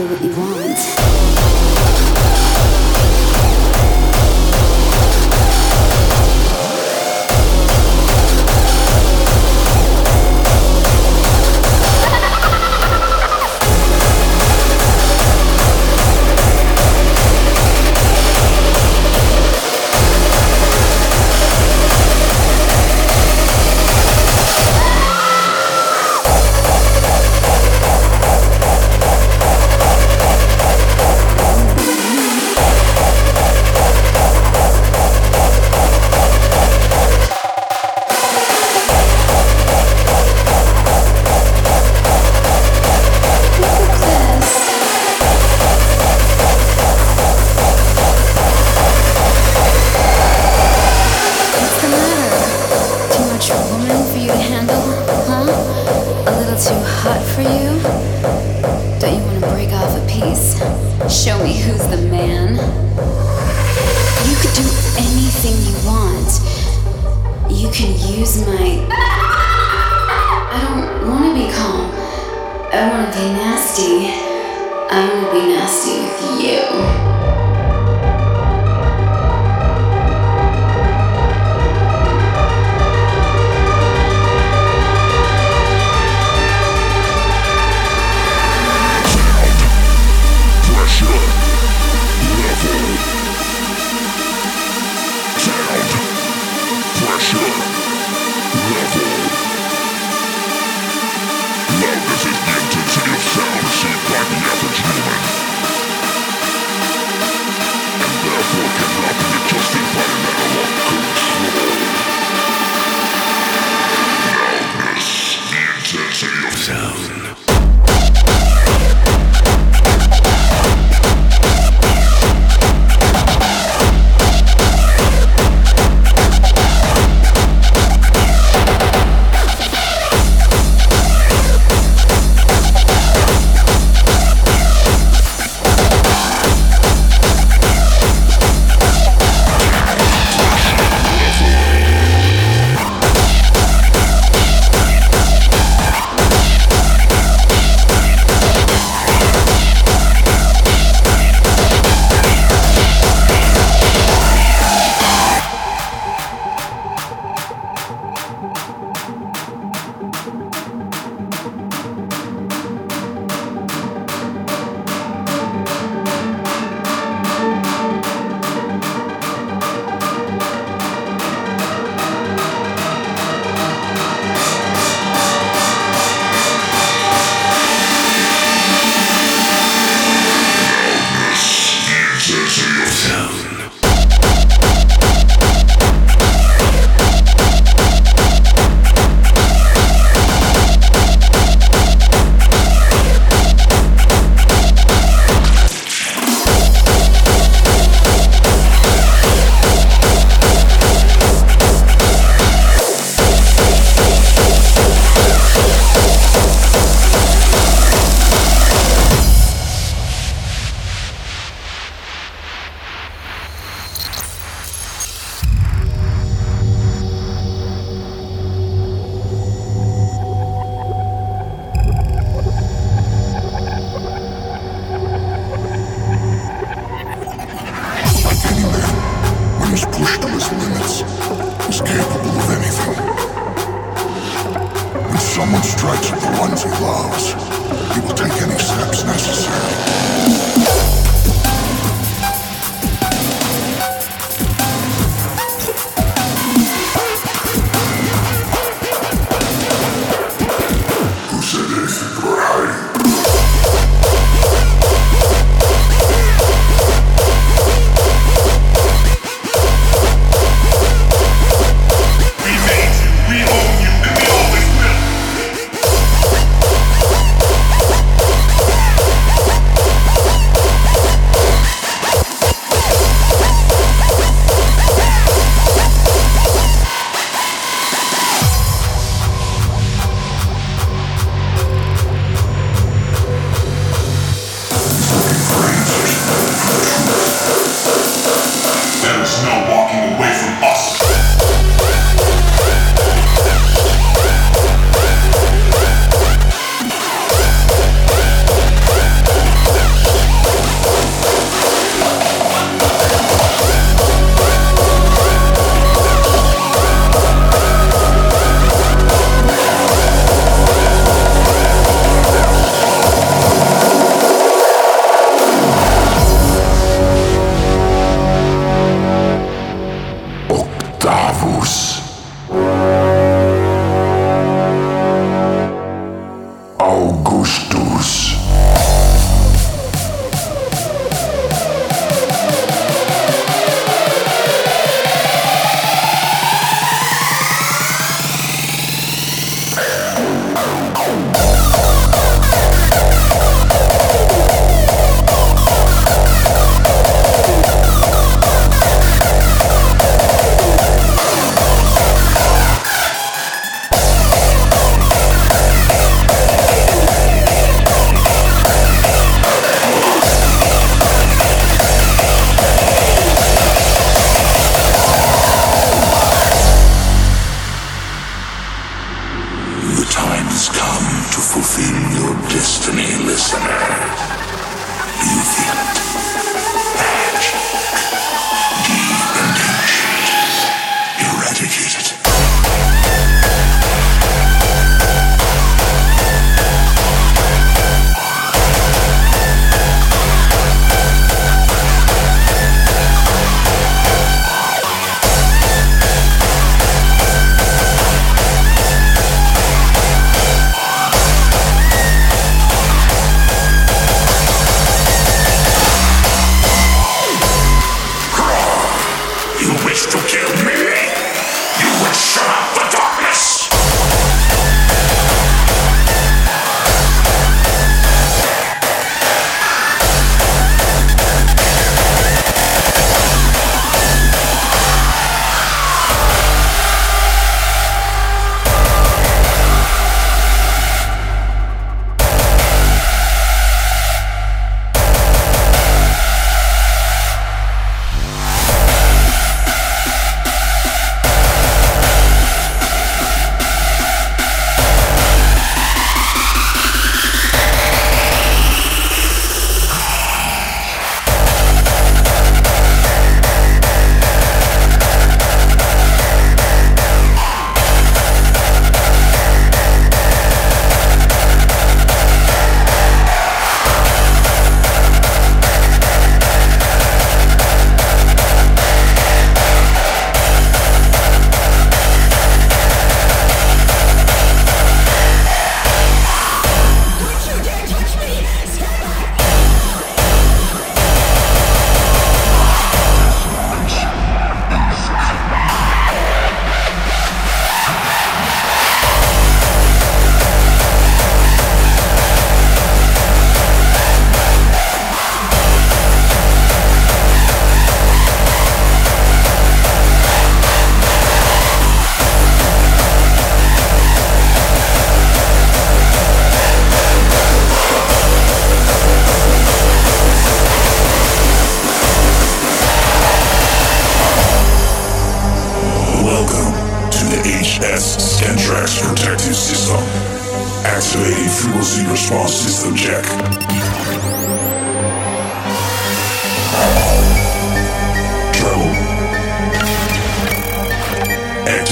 do what you want.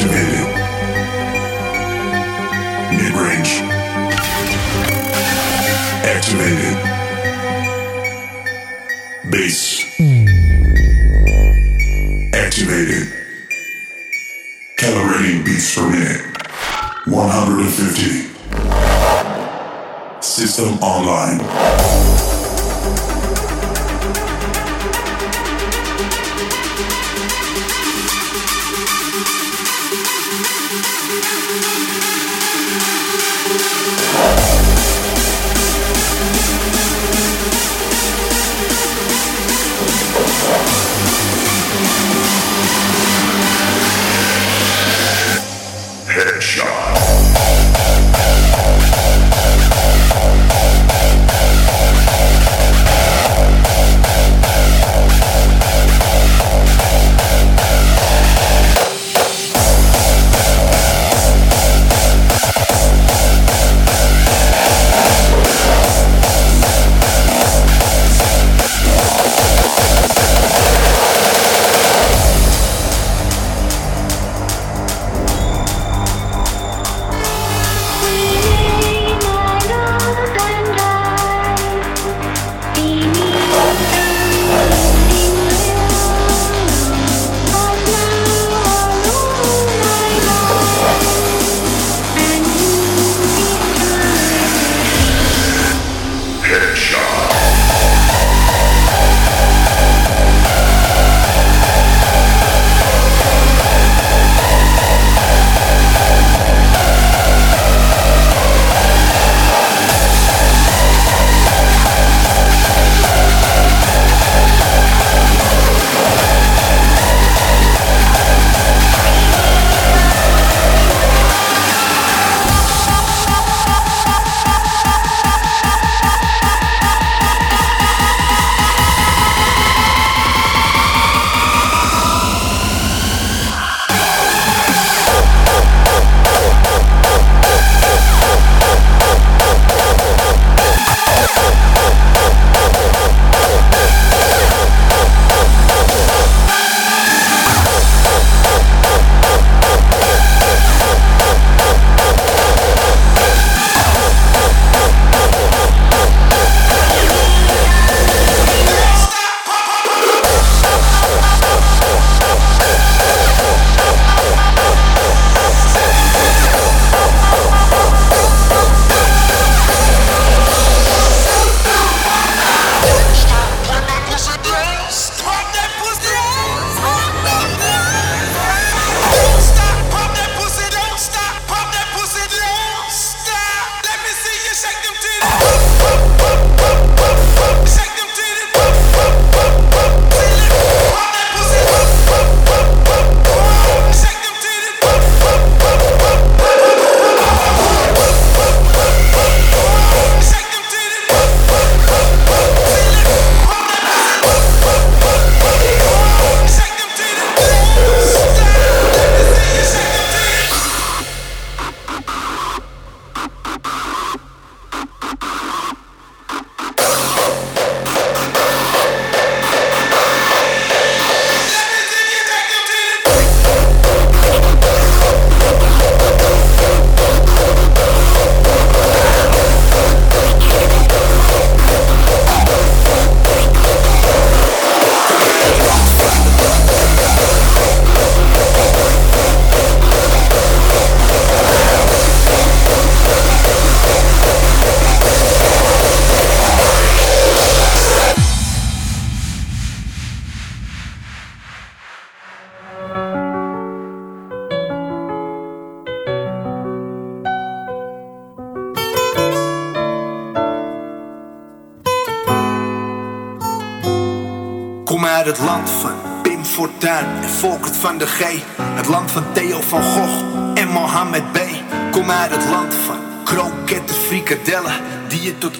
Activated. Mid range. Activated. Bass. Activated. Calibrating beats per minute. 150. System online.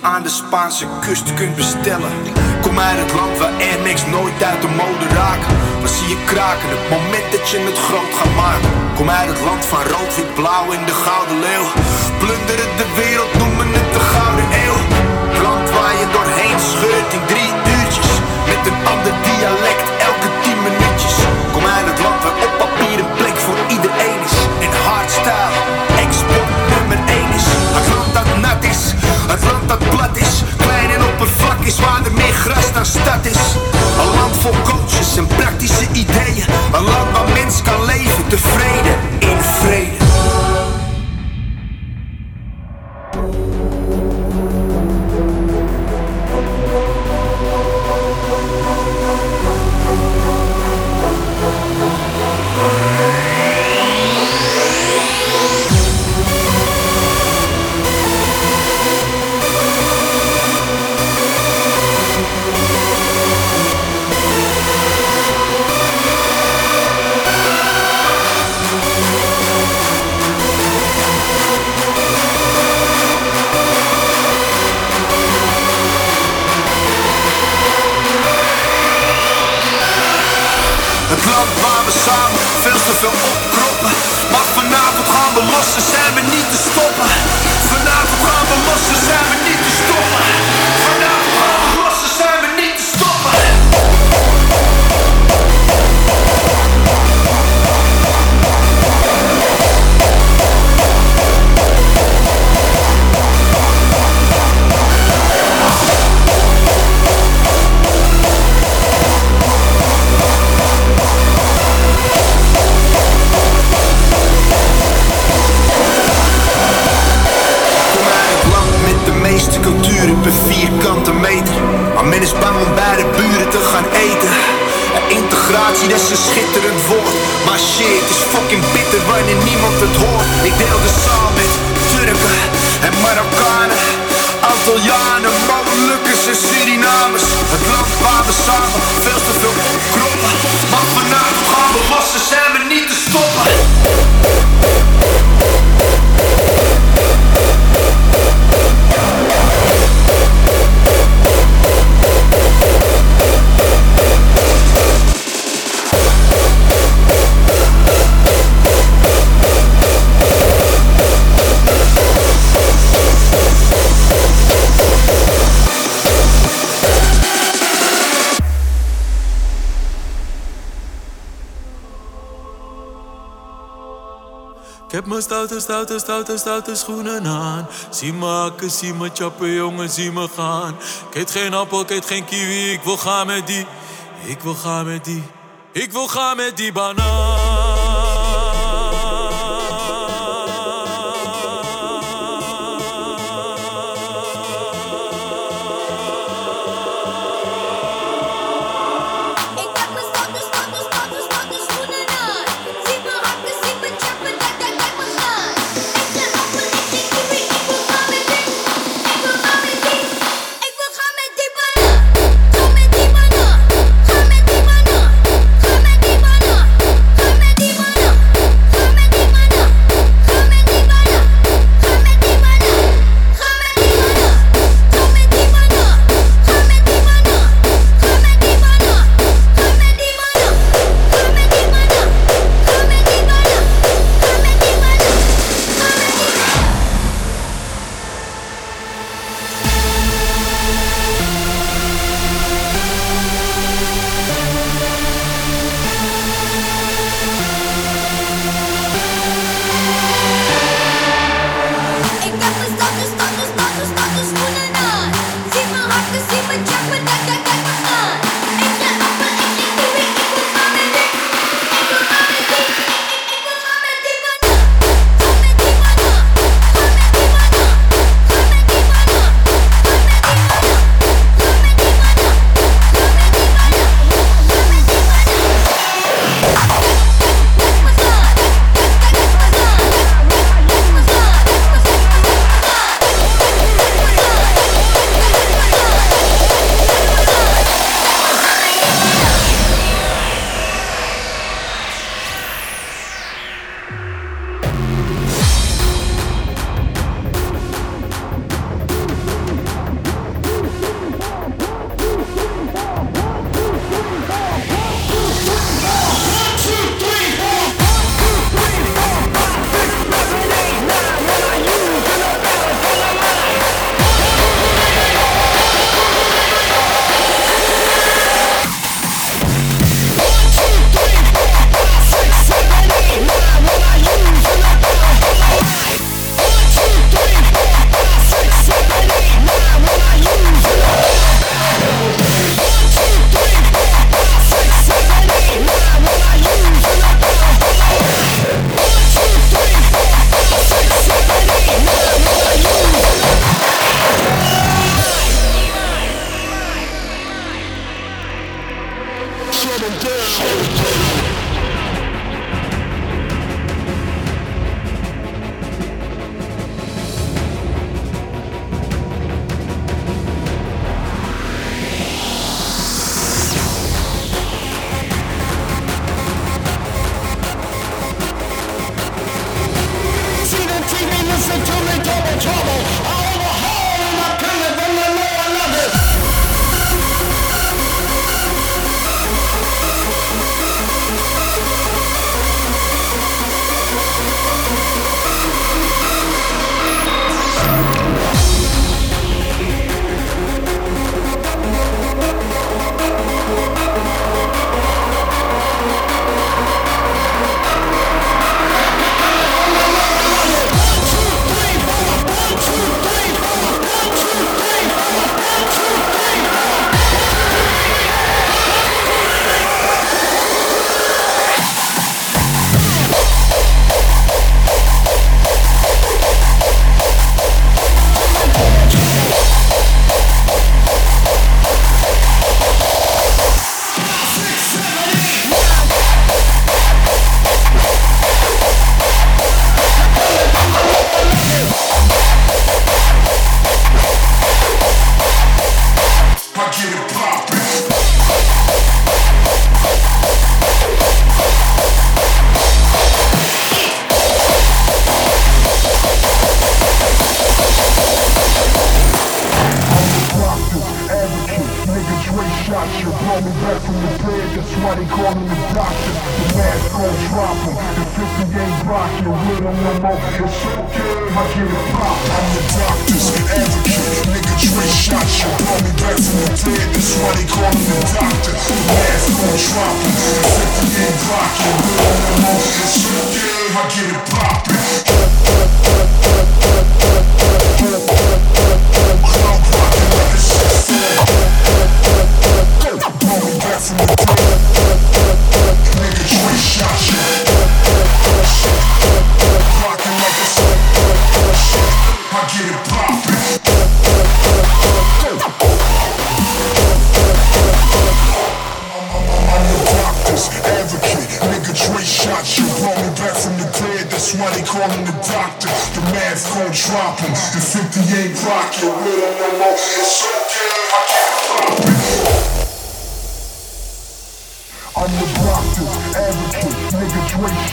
aan de Spaanse kust kunt bestellen. Kom uit het land waar Air Max nooit uit de mode raken. Dan zie je kraken het moment dat je het groot gaat maken. Kom uit het land van rood, wit, blauw en de gouden leeuw. Plunderen de wereld, noemen het de gouden eeuw. Land waar je doorheen scheurt in drie uurtjes met een ander dialect. een stad is. Een land vol coaches en praktische ideeën. Een land waar mens kan leven, tevreden. mijn stoute, stoute, stoute, stoute schoenen aan. Zie me hakken, zie me chappen, jongen, zie me gaan. Ik geen appel, ik geen kiwi, ik wil gaan met die. Ik wil gaan met die. Ik wil gaan met die banaan.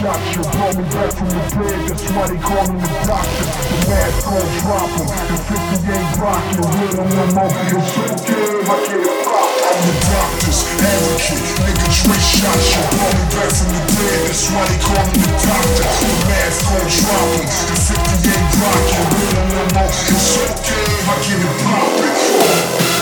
shot you. Brought me back from the dead, that's why they call me the doctor. The mask gon' drop him. The 58 rockin' with him, I'm It's here so good. I can't stop. I'm the doctor's advocate. Nigga, straight shot you. Brought me back from the dead, that's why they call me the doctor. The mask gon' drop him. The 58 rockin' with him, I'm It's here so good. I can't stop.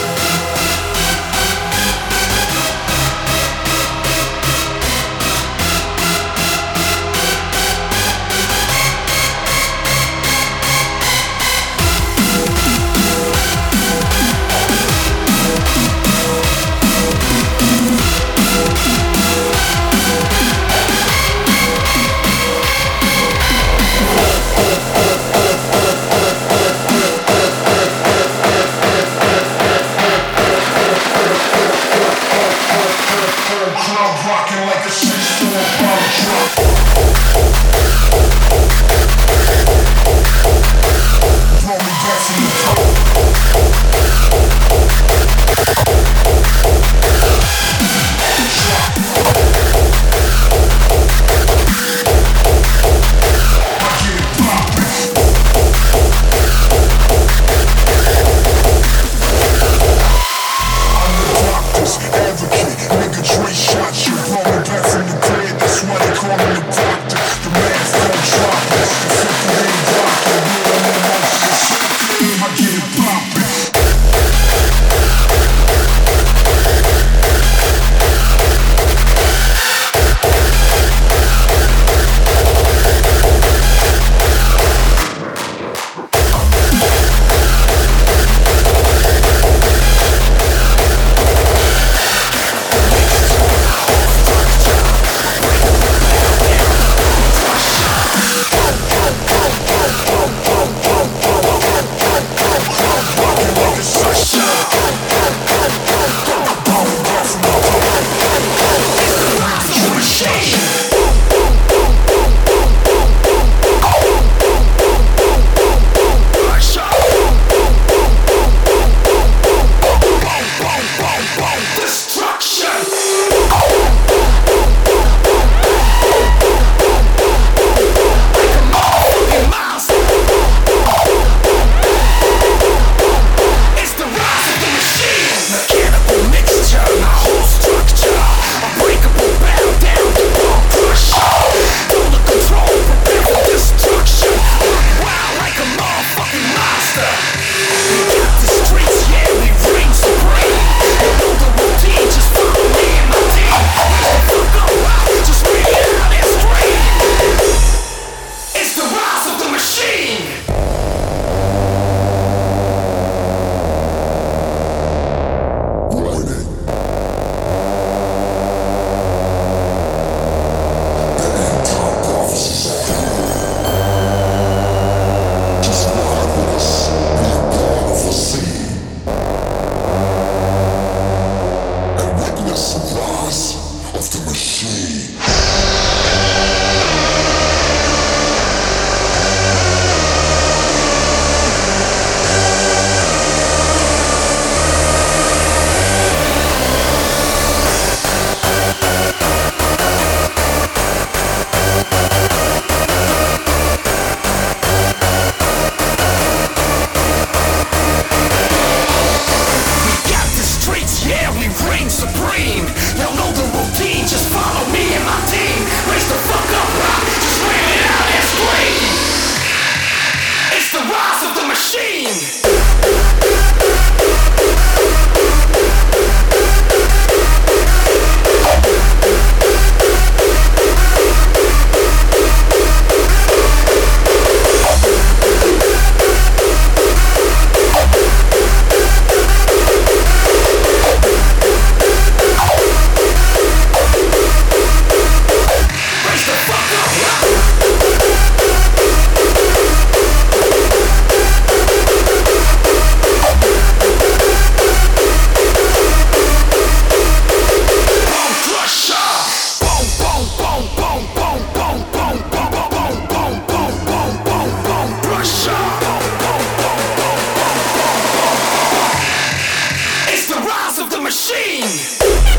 Yeah.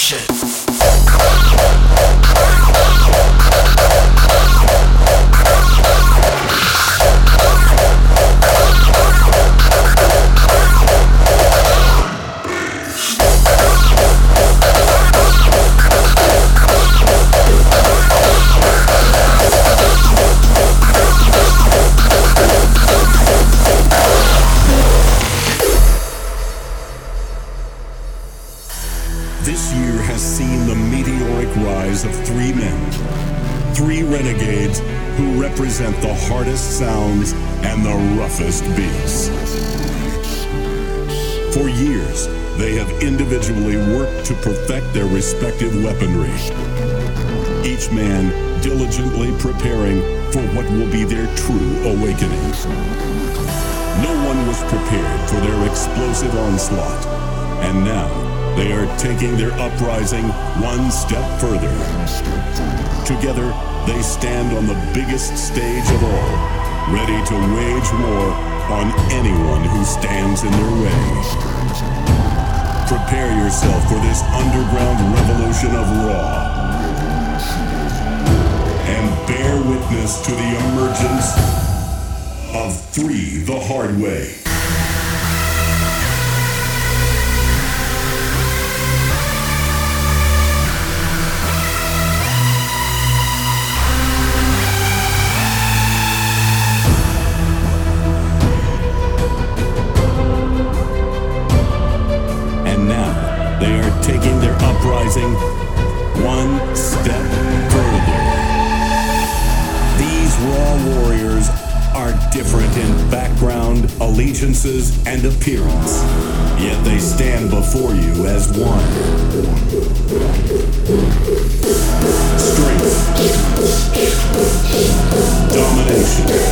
Millennium perfect their respective weaponry. Each man diligently preparing for what will be their true awakening. No one was prepared for their explosive onslaught, and now they are taking their uprising one step further. Together, they stand on the biggest stage of all, ready to wage war on anyone who stands in their way. Prepare yourself for this underground revolution of Raw. And bear witness to the emergence of Three the Hard Way. rising one step further. These raw warriors are different in background, allegiances, and appearance, yet they stand before you as one. Strength, domination,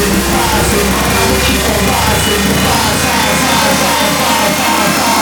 rising, rising, I will keep on rising, rise, rise, rise, rise, rise, rise.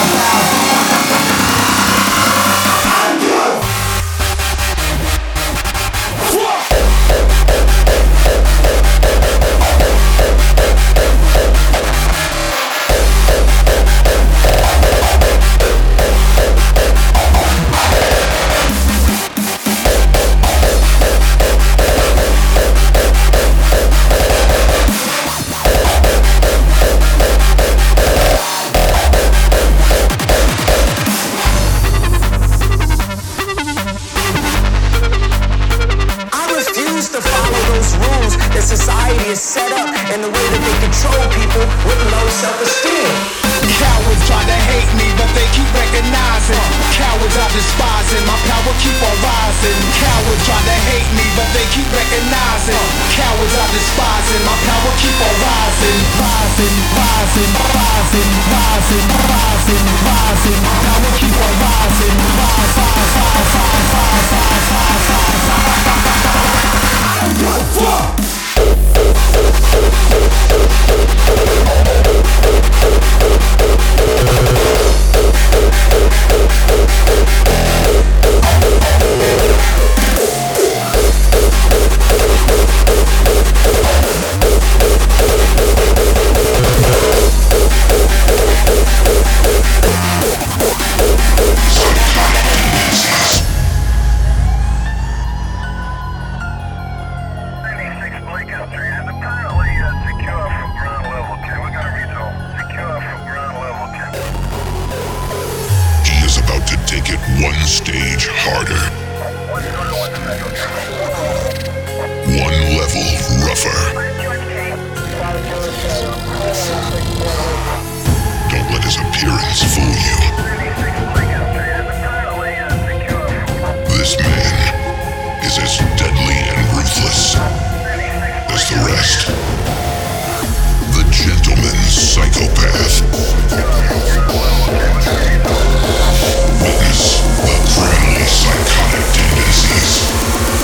Stage harder. One level rougher. Don't let his appearance fool you. This man is as deadly and ruthless as the rest. The gentleman psychopath. Witness the criminally psychotic tendencies